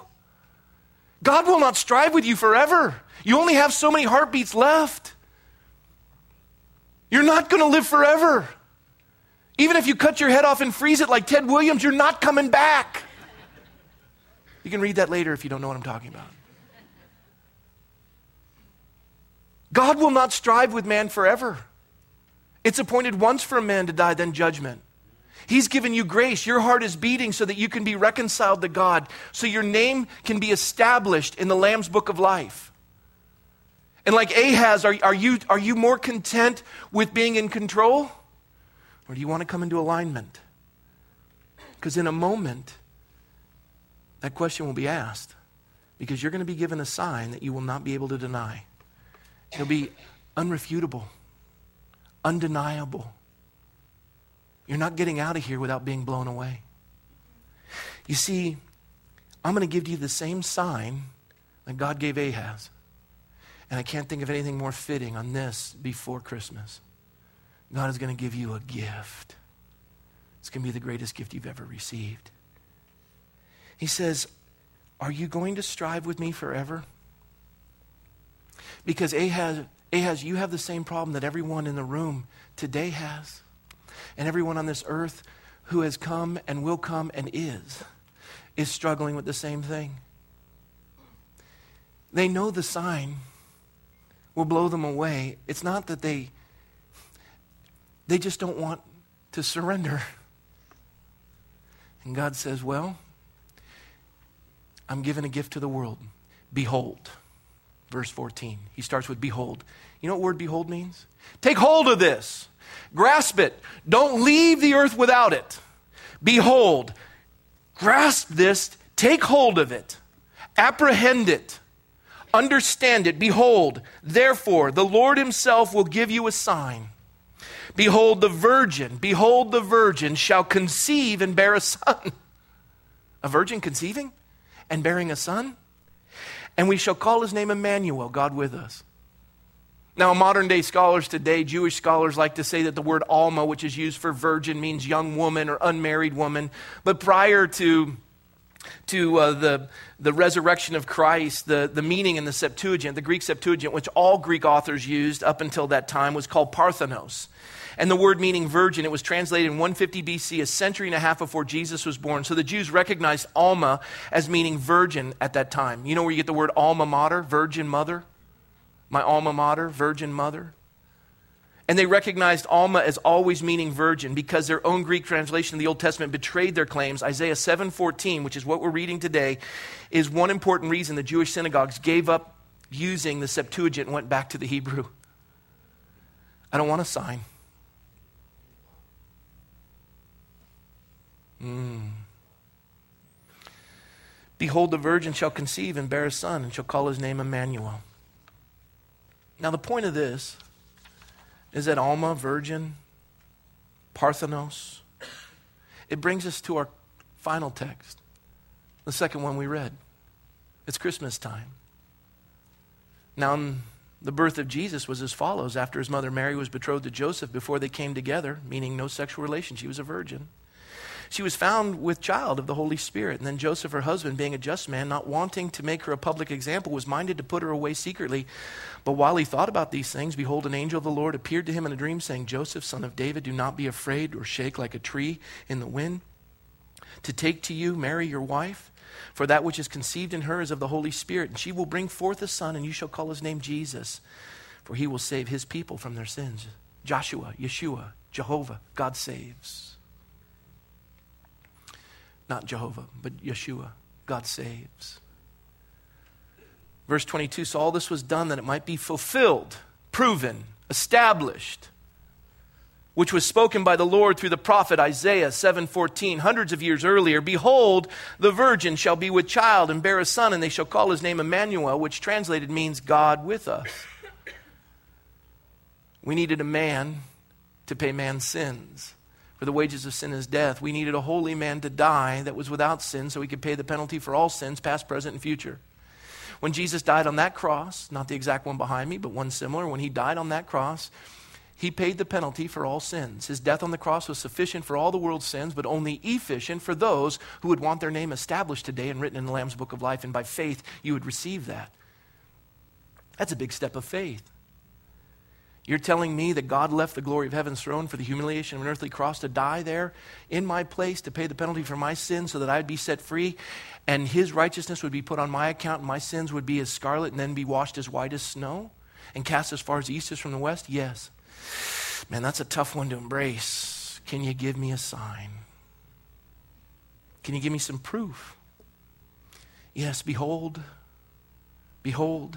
God will not strive with you forever. You only have so many heartbeats left. You're not going to live forever. Even if you cut your head off and freeze it like Ted Williams, you're not coming back. You can read that later if you don't know what I'm talking about. God will not strive with man forever. It's appointed once for a man to die, then judgment. He's given you grace. Your heart is beating so that you can be reconciled to God, so your name can be established in the Lamb's book of life. And like Ahaz, are, are, you, are you more content with being in control? Or do you want to come into alignment? Because in a moment, that question will be asked because you're going to be given a sign that you will not be able to deny. It'll be unrefutable, undeniable. You're not getting out of here without being blown away. You see, I'm going to give you the same sign that God gave Ahaz. And I can't think of anything more fitting on this before Christmas. God is going to give you a gift. It's going to be the greatest gift you've ever received. He says, Are you going to strive with me forever? Because Ahaz, Ahaz, you have the same problem that everyone in the room today has, and everyone on this earth who has come and will come and is, is struggling with the same thing. They know the sign will blow them away. It's not that they they just don't want to surrender. And God says, "Well, I'm giving a gift to the world. Behold." Verse 14. He starts with behold. You know what word behold means? Take hold of this. Grasp it. Don't leave the earth without it. Behold. Grasp this. Take hold of it. Apprehend it. Understand it. Behold, therefore, the Lord himself will give you a sign. Behold, the virgin, behold, the virgin shall conceive and bear a son. A virgin conceiving and bearing a son? And we shall call his name Emmanuel, God with us. Now, modern day scholars today, Jewish scholars, like to say that the word Alma, which is used for virgin, means young woman or unmarried woman. But prior to to uh, the, the resurrection of Christ, the, the meaning in the Septuagint, the Greek Septuagint, which all Greek authors used up until that time, was called parthenos. And the word meaning virgin, it was translated in 150 BC, a century and a half before Jesus was born. So the Jews recognized Alma as meaning virgin at that time. You know where you get the word alma mater, virgin mother? My alma mater, virgin mother. And they recognized Alma as always meaning virgin because their own Greek translation of the Old Testament betrayed their claims. Isaiah 7:14, which is what we're reading today, is one important reason the Jewish synagogues gave up using the Septuagint and went back to the Hebrew. I don't want a sign. Mm. Behold, the virgin shall conceive and bear a son, and shall call his name Emmanuel. Now, the point of this is that Alma, virgin, Parthenos. It brings us to our final text, the second one we read. It's Christmas time. Now, the birth of Jesus was as follows after his mother Mary was betrothed to Joseph before they came together, meaning no sexual relation. She was a virgin. She was found with child of the Holy Spirit. And then Joseph, her husband, being a just man, not wanting to make her a public example, was minded to put her away secretly. But while he thought about these things, behold, an angel of the Lord appeared to him in a dream, saying, Joseph, son of David, do not be afraid or shake like a tree in the wind, to take to you Mary, your wife. For that which is conceived in her is of the Holy Spirit, and she will bring forth a son, and you shall call his name Jesus, for he will save his people from their sins. Joshua, Yeshua, Jehovah, God saves. Not Jehovah, but Yeshua. God saves. Verse 22 So all this was done that it might be fulfilled, proven, established, which was spoken by the Lord through the prophet Isaiah 7:14 hundreds of years earlier behold the virgin shall be with child and bear a son and they shall call his name Emmanuel which translated means God with us we needed a man to pay man's sins for the wages of sin is death. We needed a holy man to die that was without sin so he could pay the penalty for all sins, past, present, and future. When Jesus died on that cross, not the exact one behind me, but one similar, when he died on that cross, he paid the penalty for all sins. His death on the cross was sufficient for all the world's sins, but only efficient for those who would want their name established today and written in the Lamb's Book of Life, and by faith you would receive that. That's a big step of faith. You're telling me that God left the glory of heaven's throne for the humiliation of an earthly cross to die there in my place to pay the penalty for my sins so that I'd be set free and his righteousness would be put on my account and my sins would be as scarlet and then be washed as white as snow and cast as far as the east is from the west? Yes. Man, that's a tough one to embrace. Can you give me a sign? Can you give me some proof? Yes, behold, behold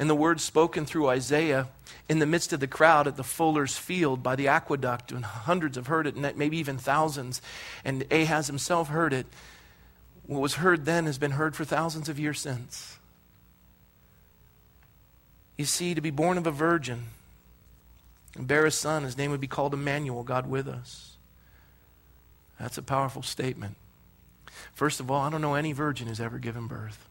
and the words spoken through Isaiah in the midst of the crowd at the fuller's field by the aqueduct, and hundreds have heard it, and maybe even thousands, and Ahaz himself heard it. What was heard then has been heard for thousands of years since. You see, to be born of a virgin and bear a son, his name would be called Emmanuel, God with us. That's a powerful statement. First of all, I don't know any virgin who's ever given birth.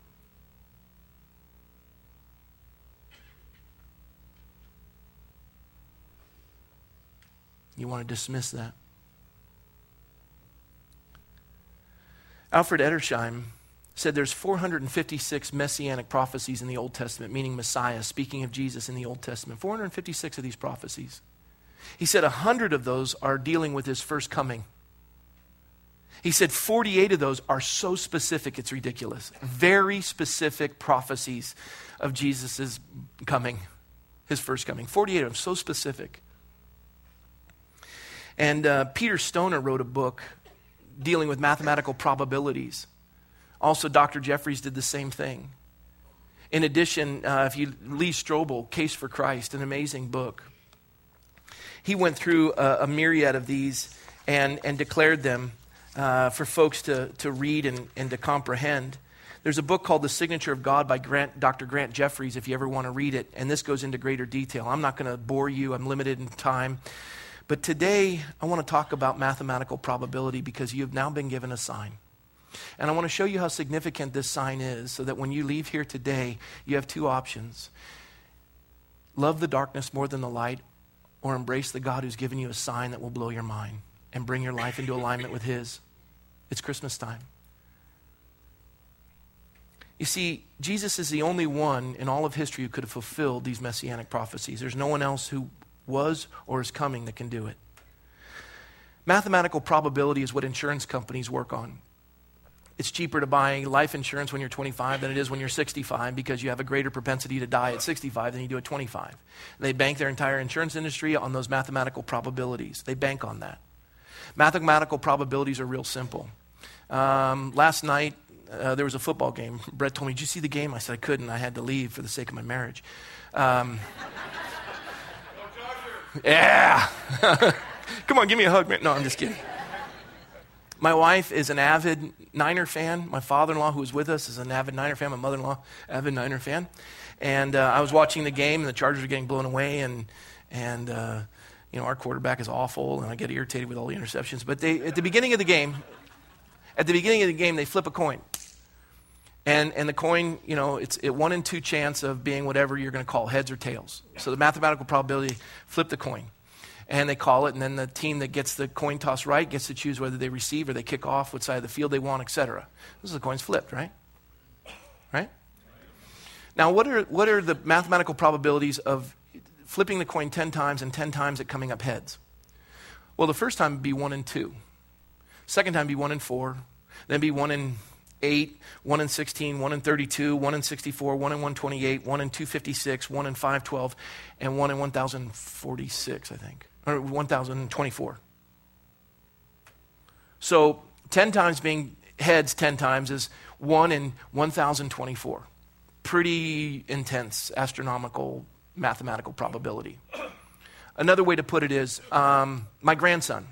You want to dismiss that. Alfred Edersheim said there's 456 messianic prophecies in the Old Testament, meaning Messiah, speaking of Jesus in the Old Testament. 456 of these prophecies. He said 100 of those are dealing with his first coming. He said 48 of those are so specific, it's ridiculous. Very specific prophecies of Jesus' coming, his first coming. 48 of them, so specific. And uh, Peter Stoner wrote a book dealing with mathematical probabilities. Also, Dr. Jeffries did the same thing. In addition, uh, if you Lee Strobel, Case for Christ, an amazing book. He went through a, a myriad of these and, and declared them uh, for folks to, to read and, and to comprehend. There's a book called The Signature of God by Grant, Dr. Grant Jeffries, if you ever want to read it, and this goes into greater detail. I'm not going to bore you, I'm limited in time. But today, I want to talk about mathematical probability because you have now been given a sign. And I want to show you how significant this sign is so that when you leave here today, you have two options love the darkness more than the light, or embrace the God who's given you a sign that will blow your mind and bring your life into alignment with His. It's Christmas time. You see, Jesus is the only one in all of history who could have fulfilled these messianic prophecies. There's no one else who was or is coming that can do it. Mathematical probability is what insurance companies work on. It's cheaper to buy life insurance when you're 25 than it is when you're 65 because you have a greater propensity to die at 65 than you do at 25. They bank their entire insurance industry on those mathematical probabilities. They bank on that. Mathematical probabilities are real simple. Um, last night, uh, there was a football game. Brett told me, Did you see the game? I said, I couldn't. I had to leave for the sake of my marriage. Um, yeah. Come on, give me a hug, man. No, I'm just kidding. My wife is an avid Niner fan. My father in law, who was with us, is an avid Niner fan. My mother in law, avid Niner fan. And uh, I was watching the game, and the Chargers were getting blown away, and, and uh, you know, our quarterback is awful, and I get irritated with all the interceptions. But they, at the beginning of the game, at the beginning of the game, they flip a coin. And, and the coin, you know, it's a one in two chance of being whatever you're going to call heads or tails. So the mathematical probability, flip the coin. And they call it, and then the team that gets the coin toss right gets to choose whether they receive or they kick off, what side of the field they want, etc. This is the coin's flipped, right? Right? Now, what are, what are the mathematical probabilities of flipping the coin 10 times and 10 times it coming up heads? Well, the first time would be 1 in 2. Second time be 1 in 4. Then be 1 in 8, 1 in 16, 1 in 32, 1 in 64, 1 in 128, 1 in 256, 1 in 512, and 1 in 1046, I think, or 1024. So 10 times being heads 10 times is 1 in 1024. Pretty intense astronomical mathematical probability. Another way to put it is um, my grandson.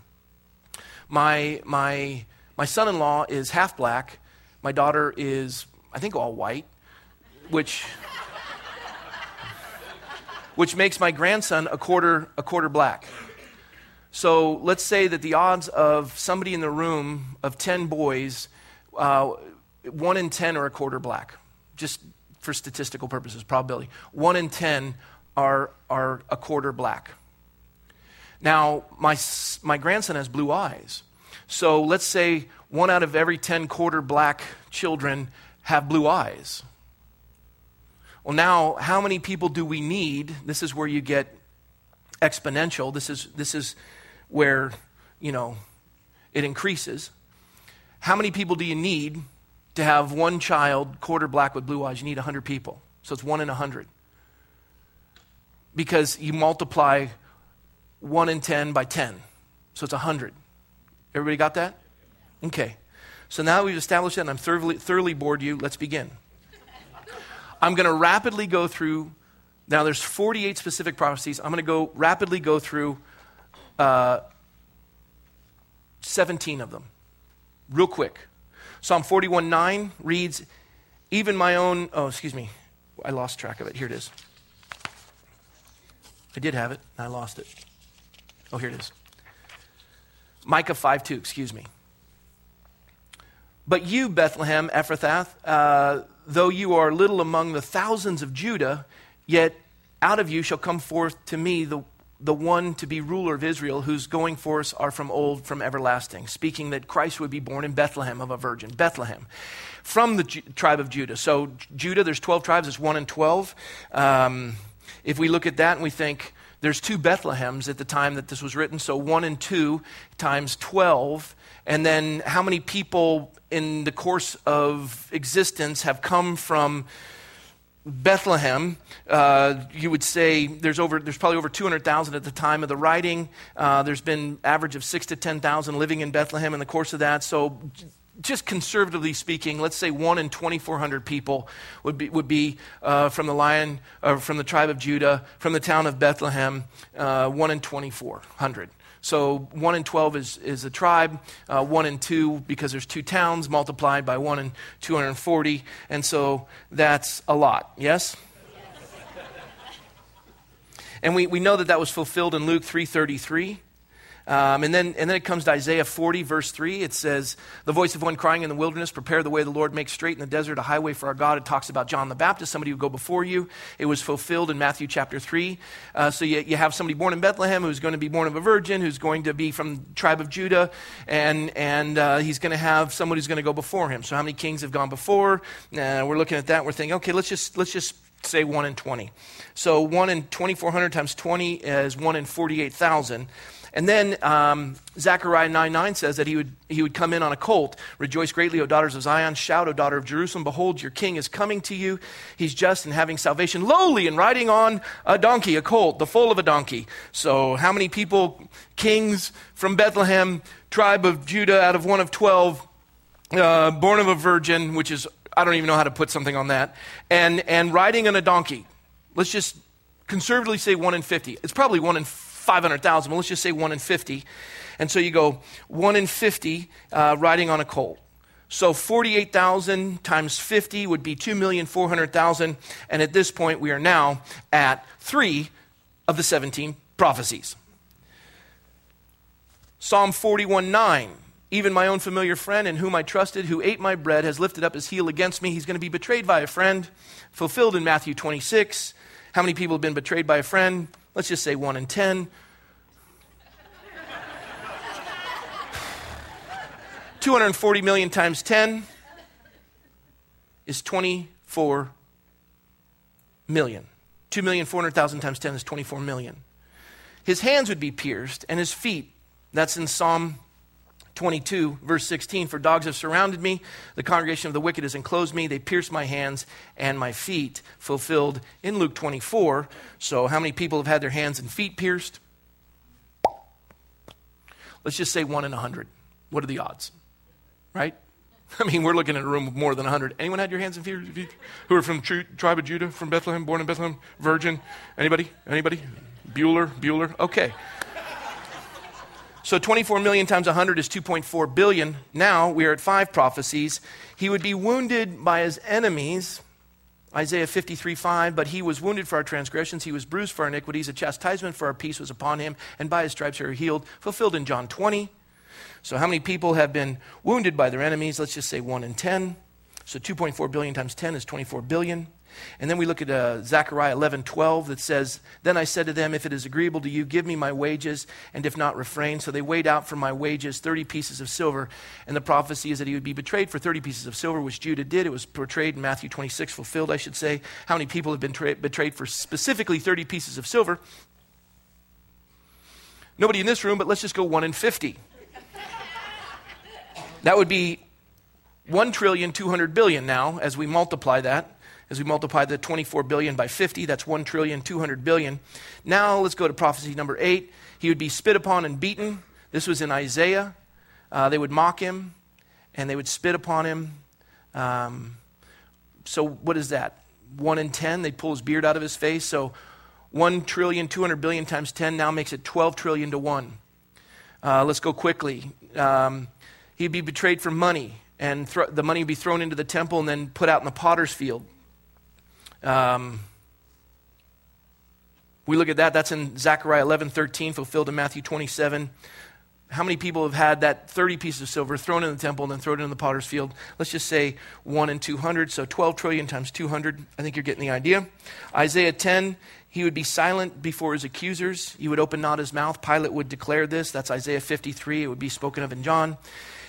My, my, my son in law is half black my daughter is, I think, all white, which, which makes my grandson a quarter, a quarter black. So let's say that the odds of somebody in the room of 10 boys, uh, 1 in 10 are a quarter black, just for statistical purposes, probability. 1 in 10 are, are a quarter black. Now, my, my grandson has blue eyes. So let's say one out of every 10 quarter black children have blue eyes. Well, now, how many people do we need? This is where you get exponential. This is, this is where, you know, it increases. How many people do you need to have one child quarter black with blue eyes? You need 100 people. So it's one in 100. Because you multiply 1 in 10 by 10. So it's 100. Everybody got that? Okay. So now we've established that and I'm thoroughly, thoroughly bored you. Let's begin. I'm going to rapidly go through. Now there's 48 specific prophecies. I'm going to go rapidly go through uh, 17 of them, real quick. Psalm 41 9 reads, Even my own, oh, excuse me, I lost track of it. Here it is. I did have it, and I lost it. Oh, here it is. Micah 5 2, excuse me. But you, Bethlehem Ephrathah, uh, though you are little among the thousands of Judah, yet out of you shall come forth to me the, the one to be ruler of Israel, whose going forth are from old, from everlasting. Speaking that Christ would be born in Bethlehem of a virgin. Bethlehem. From the Ju- tribe of Judah. So, Judah, there's 12 tribes, it's 1 and 12. Um, if we look at that and we think, there's two Bethlehems at the time that this was written, so 1 and 2 times 12. And then how many people in the course of existence have come from Bethlehem, uh, you would say there's over there's probably over 200,000 at the time of the writing. Uh, there's been average of six to 10,000 living in Bethlehem in the course of that. So, just conservatively speaking, let's say one in 2,400 people would be would be uh, from the lion uh, from the tribe of Judah, from the town of Bethlehem. Uh, one in 2,400. So 1 in 12 is, is a tribe, uh, 1 in 2 because there's two towns multiplied by 1 in 240. And so that's a lot, yes? and we, we know that that was fulfilled in Luke 3.33. Um, and, then, and then it comes to Isaiah 40, verse 3. It says, The voice of one crying in the wilderness, prepare the way the Lord, make straight in the desert a highway for our God. It talks about John the Baptist, somebody who go before you. It was fulfilled in Matthew chapter 3. Uh, so you, you have somebody born in Bethlehem who's going to be born of a virgin, who's going to be from the tribe of Judah, and, and uh, he's going to have somebody who's going to go before him. So how many kings have gone before? Uh, we're looking at that. We're thinking, okay, let's just, let's just say 1 in 20. So 1 in 2,400 times 20 is 1 in 48,000. And then um, Zechariah 9 9 says that he would, he would come in on a colt. Rejoice greatly, O daughters of Zion. Shout, O daughter of Jerusalem. Behold, your king is coming to you. He's just and having salvation, lowly and riding on a donkey, a colt, the foal of a donkey. So, how many people, kings from Bethlehem, tribe of Judah, out of one of 12, uh, born of a virgin, which is, I don't even know how to put something on that, and, and riding on a donkey? Let's just conservatively say 1 in 50. It's probably 1 in 500,000, but let's just say 1 in 50. And so you go 1 in 50 uh, riding on a colt. So 48,000 times 50 would be 2,400,000. And at this point, we are now at three of the 17 prophecies. Psalm 41 9. Even my own familiar friend in whom I trusted, who ate my bread, has lifted up his heel against me. He's going to be betrayed by a friend. Fulfilled in Matthew 26. How many people have been betrayed by a friend? Let's just say 1 in 10. 240 million times 10 is 24 million. 2,400,000 times 10 is 24 million. His hands would be pierced and his feet. That's in Psalm 22, verse 16. For dogs have surrounded me, the congregation of the wicked has enclosed me, they pierced my hands and my feet. Fulfilled in Luke 24. So, how many people have had their hands and feet pierced? Let's just say one in a hundred. What are the odds? Right? I mean, we're looking at a room with more than 100. Anyone had your hands and feet who are from tribe of Judah, from Bethlehem, born in Bethlehem, virgin? Anybody? Anybody? Bueller? Bueller? Okay. So 24 million times 100 is 2.4 billion. Now we are at five prophecies. He would be wounded by his enemies. Isaiah 53 5, but he was wounded for our transgressions, he was bruised for our iniquities, a chastisement for our peace was upon him, and by his stripes we are healed. Fulfilled in John 20. So, how many people have been wounded by their enemies? Let's just say 1 in 10. So, 2.4 billion times 10 is 24 billion. And then we look at uh, Zechariah 11 12 that says, Then I said to them, If it is agreeable to you, give me my wages, and if not, refrain. So they weighed out for my wages 30 pieces of silver. And the prophecy is that he would be betrayed for 30 pieces of silver, which Judas did. It was portrayed in Matthew 26, fulfilled, I should say. How many people have been tra- betrayed for specifically 30 pieces of silver? Nobody in this room, but let's just go 1 in 50. that would be 1 trillion 200 billion now as we multiply that as we multiply the 24 billion by 50, that's 1 trillion 200 billion. Now let's go to prophecy number 8. He would be spit upon and beaten. This was in Isaiah. Uh, they would mock him and they would spit upon him. Um, so what is that? 1 in 10, they'd pull his beard out of his face. So 1 trillion 200 billion times 10 now makes it 12 trillion to 1. Uh, let's go quickly. Um, he'd be betrayed for money, and th- the money would be thrown into the temple and then put out in the potter's field. Um, we look at that, that's in Zechariah 11 13, fulfilled in Matthew 27. How many people have had that 30 pieces of silver thrown in the temple and then thrown in the potter's field? Let's just say 1 in 200, so 12 trillion times 200. I think you're getting the idea. Isaiah 10, he would be silent before his accusers. He would open not his mouth. Pilate would declare this. That's Isaiah 53. It would be spoken of in John.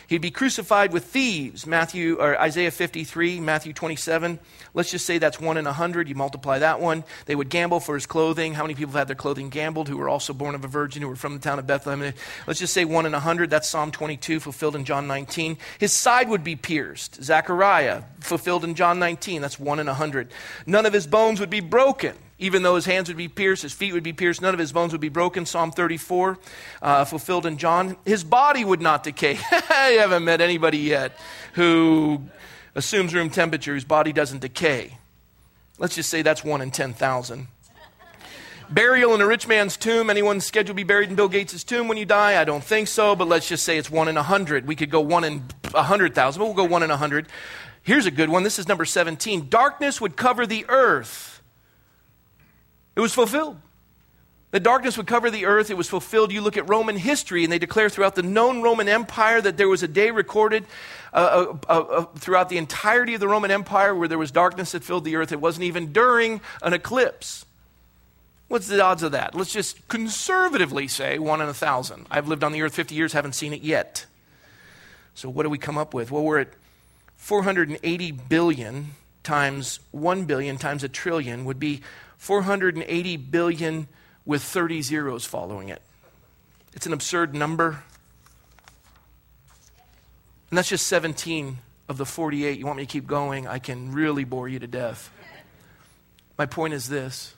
He'd be crucified with thieves, Matthew or Isaiah 53, Matthew 27. Let's just say that's one in a hundred. You multiply that one. They would gamble for his clothing. How many people have had their clothing gambled who were also born of a virgin, who were from the town of Bethlehem? Let's just say one in a hundred. That's Psalm 22, fulfilled in John 19. His side would be pierced. Zechariah, fulfilled in John 19. That's one in a hundred. None of his bones would be broken. Even though his hands would be pierced, his feet would be pierced, none of his bones would be broken. Psalm 34, uh, fulfilled in John. His body would not decay. I haven't met anybody yet who assumes room temperature whose body doesn't decay. Let's just say that's one in 10,000. Burial in a rich man's tomb. Anyone scheduled to be buried in Bill Gates' tomb when you die? I don't think so, but let's just say it's one in a hundred. We could go one in a hundred thousand, but we'll go one in a hundred. Here's a good one. This is number 17. Darkness would cover the earth it was fulfilled. The darkness would cover the earth. It was fulfilled. You look at Roman history, and they declare throughout the known Roman Empire that there was a day recorded uh, uh, uh, uh, throughout the entirety of the Roman Empire where there was darkness that filled the earth. It wasn't even during an eclipse. What's the odds of that? Let's just conservatively say one in a thousand. I've lived on the earth 50 years, haven't seen it yet. So what do we come up with? Well, we're at 480 billion times 1 billion times a trillion would be 480 billion with 30 zeros following it. It's an absurd number. And that's just 17 of the 48. You want me to keep going? I can really bore you to death. My point is this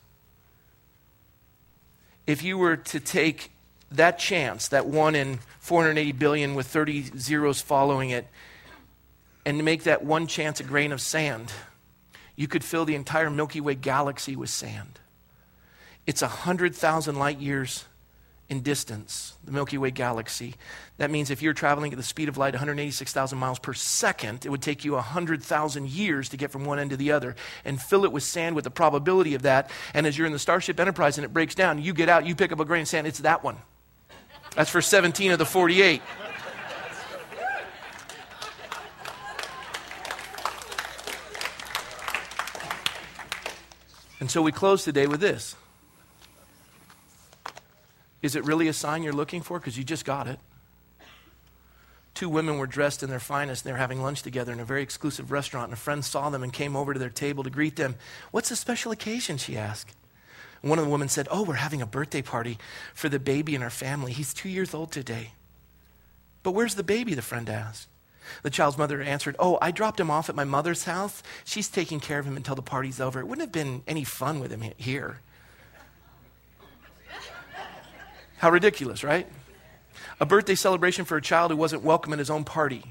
if you were to take that chance, that one in 480 billion with 30 zeros following it, and to make that one chance a grain of sand, you could fill the entire Milky Way galaxy with sand. It's 100,000 light years in distance, the Milky Way galaxy. That means if you're traveling at the speed of light, 186,000 miles per second, it would take you 100,000 years to get from one end to the other and fill it with sand with the probability of that. And as you're in the Starship Enterprise and it breaks down, you get out, you pick up a grain of sand, it's that one. That's for 17 of the 48. And so we close today with this. Is it really a sign you're looking for? Because you just got it. Two women were dressed in their finest and they were having lunch together in a very exclusive restaurant. And a friend saw them and came over to their table to greet them. What's the special occasion? She asked. One of the women said, Oh, we're having a birthday party for the baby in our family. He's two years old today. But where's the baby? The friend asked. The child's mother answered, Oh, I dropped him off at my mother's house. She's taking care of him until the party's over. It wouldn't have been any fun with him here. How ridiculous, right? A birthday celebration for a child who wasn't welcome at his own party.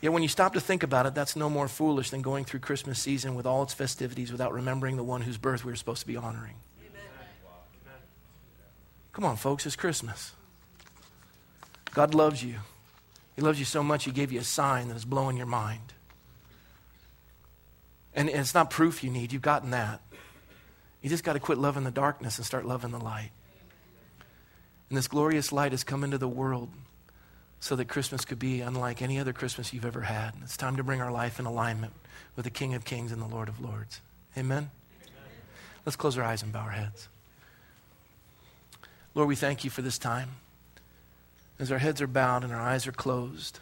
Yet when you stop to think about it, that's no more foolish than going through Christmas season with all its festivities without remembering the one whose birth we were supposed to be honoring. Amen. Come on, folks, it's Christmas. God loves you. He loves you so much, He gave you a sign that is blowing your mind. And it's not proof you need, you've gotten that. You just got to quit loving the darkness and start loving the light. And this glorious light has come into the world so that Christmas could be unlike any other Christmas you've ever had. And It's time to bring our life in alignment with the King of Kings and the Lord of Lords. Amen? Amen? Let's close our eyes and bow our heads. Lord, we thank you for this time. As our heads are bowed and our eyes are closed,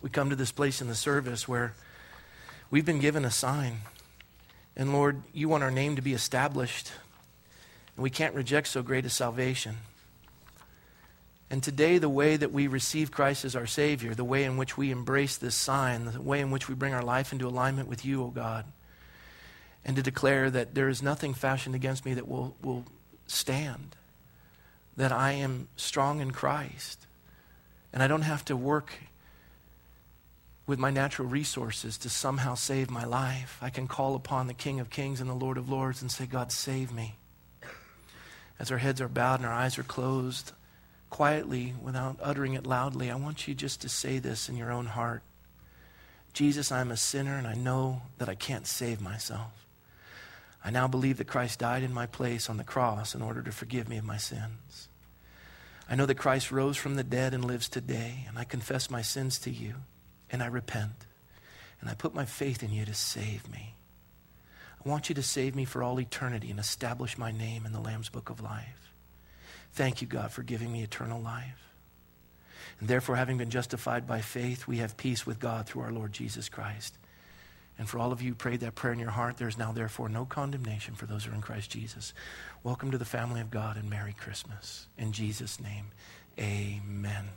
we come to this place in the service where we've been given a sign. And Lord, you want our name to be established. And we can't reject so great a salvation. And today, the way that we receive Christ as our Savior, the way in which we embrace this sign, the way in which we bring our life into alignment with you, O God, and to declare that there is nothing fashioned against me that will, will stand, that I am strong in Christ, and I don't have to work with my natural resources to somehow save my life. I can call upon the King of Kings and the Lord of Lords and say, God, save me. As our heads are bowed and our eyes are closed, quietly, without uttering it loudly, I want you just to say this in your own heart Jesus, I'm a sinner and I know that I can't save myself. I now believe that Christ died in my place on the cross in order to forgive me of my sins. I know that Christ rose from the dead and lives today, and I confess my sins to you, and I repent, and I put my faith in you to save me. I want you to save me for all eternity and establish my name in the Lamb's Book of Life. Thank you, God, for giving me eternal life. And therefore, having been justified by faith, we have peace with God through our Lord Jesus Christ. And for all of you who prayed that prayer in your heart, there is now therefore no condemnation for those who are in Christ Jesus. Welcome to the family of God and Merry Christmas. In Jesus' name, amen.